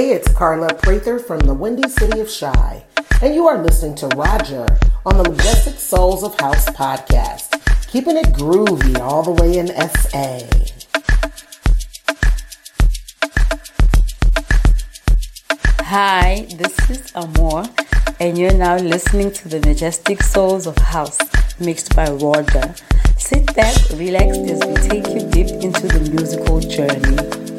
Hey, it's Carla Prather from the Windy City of Chi, and you are listening to Roger on the Majestic Souls of House podcast, keeping it groovy all the way in SA. Hi, this is Amor, and you're now listening to the Majestic Souls of House, mixed by Roger. Sit back, relax as we take you deep into the musical journey.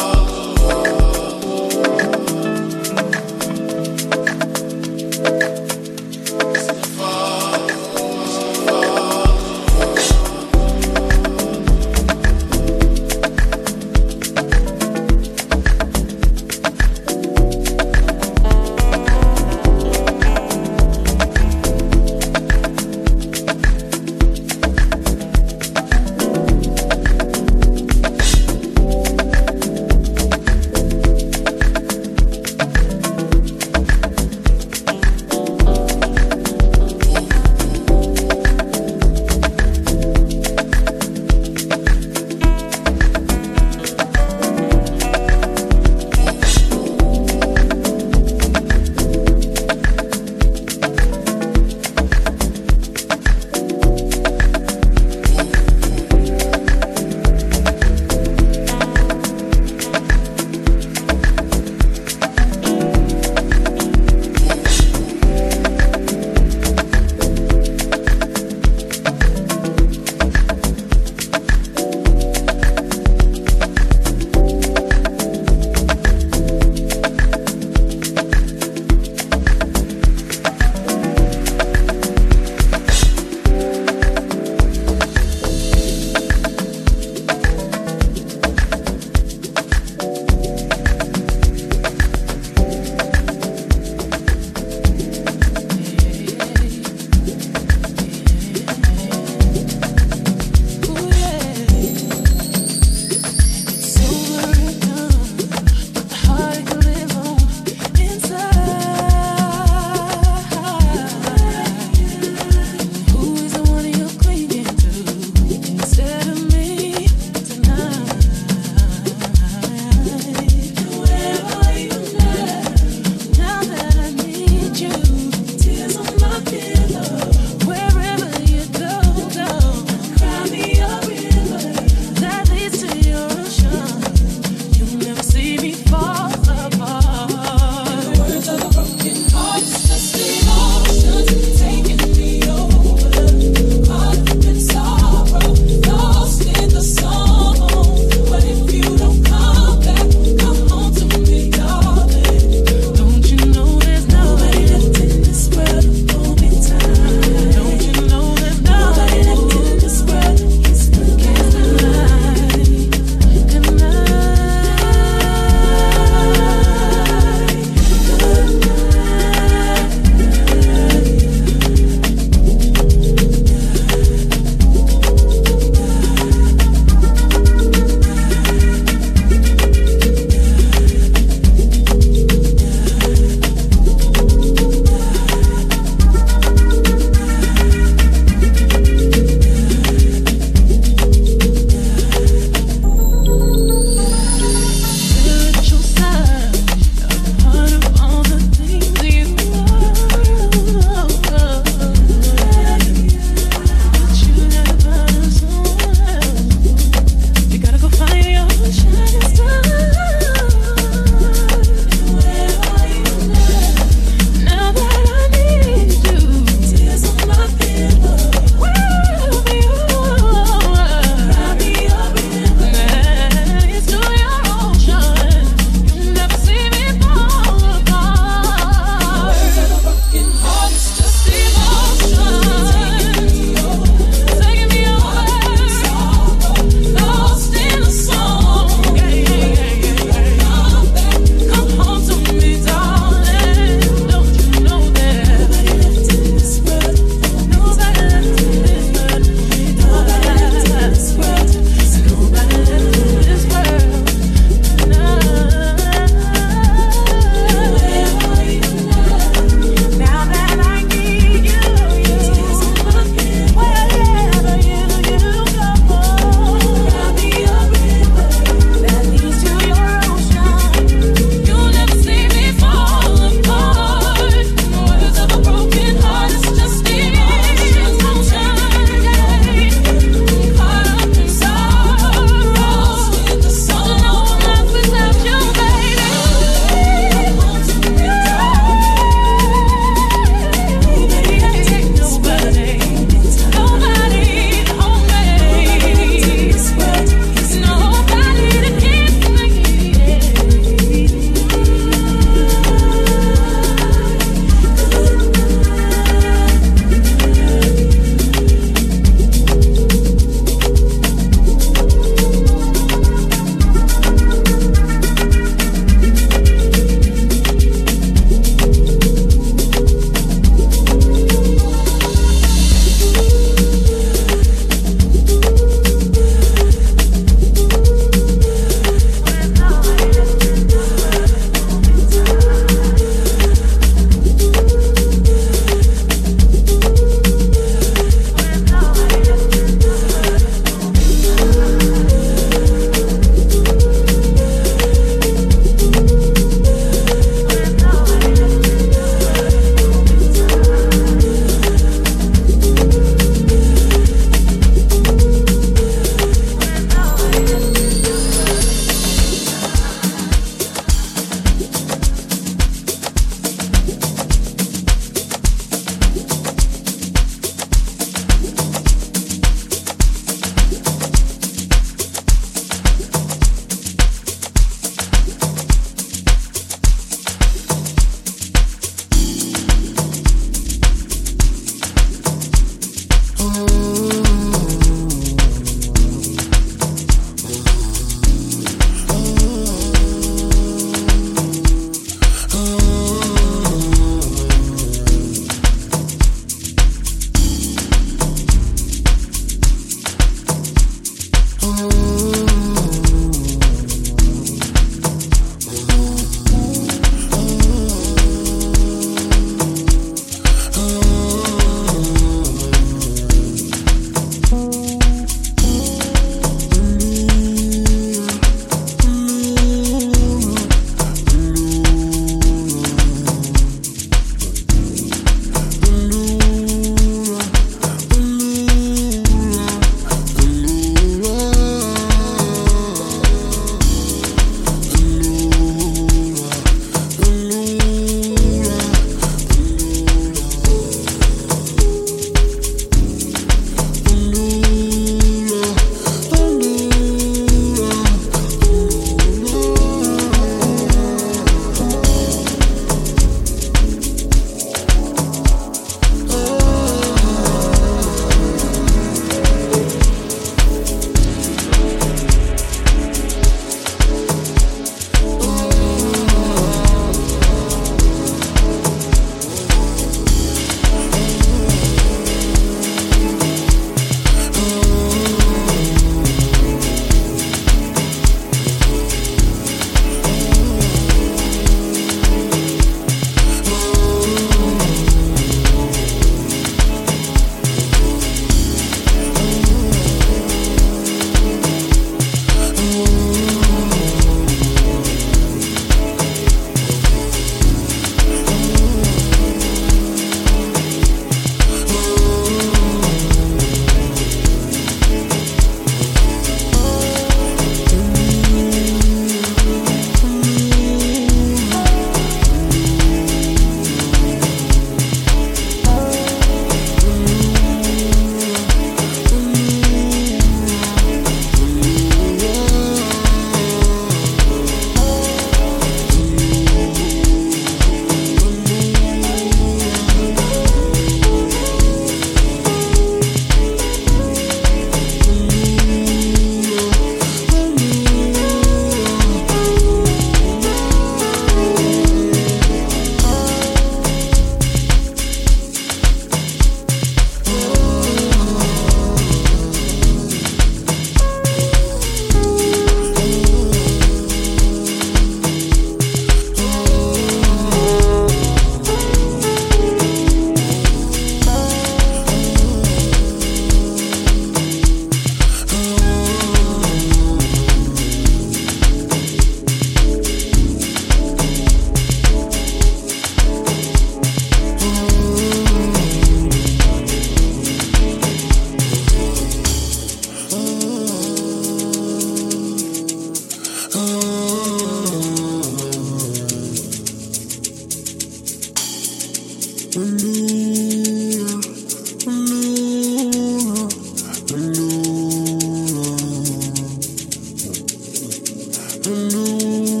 The lose.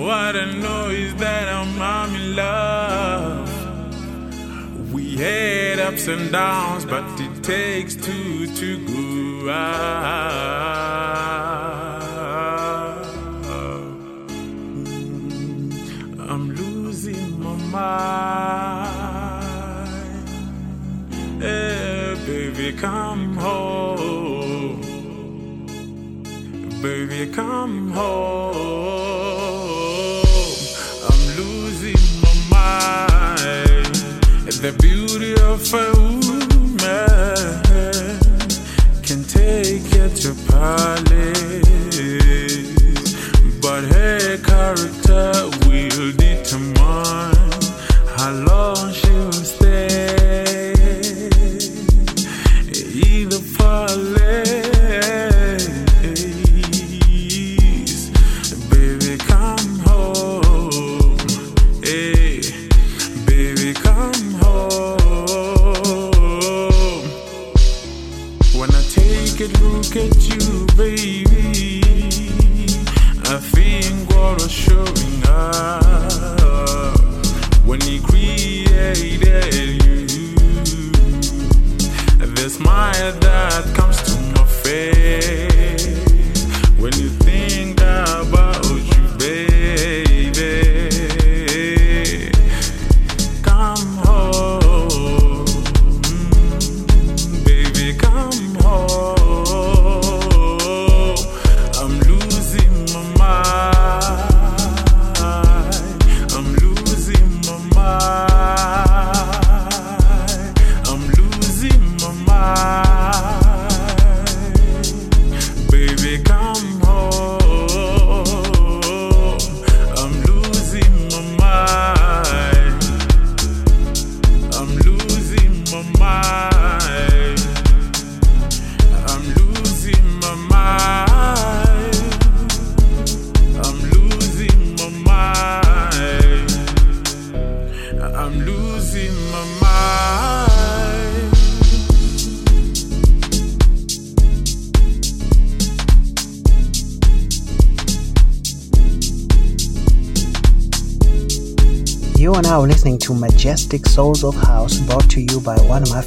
What I know is that I'm, in love. We had ups and downs, but it takes two to go out. I'm losing my mind. Hey, baby, come home. Baby, come home. The beauty of a woman can take you to palace, but her character. Souls of House brought to you by one of my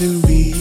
to be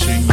Hey,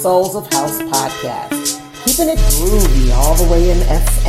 Souls of House podcast, keeping it groovy all the way in SA.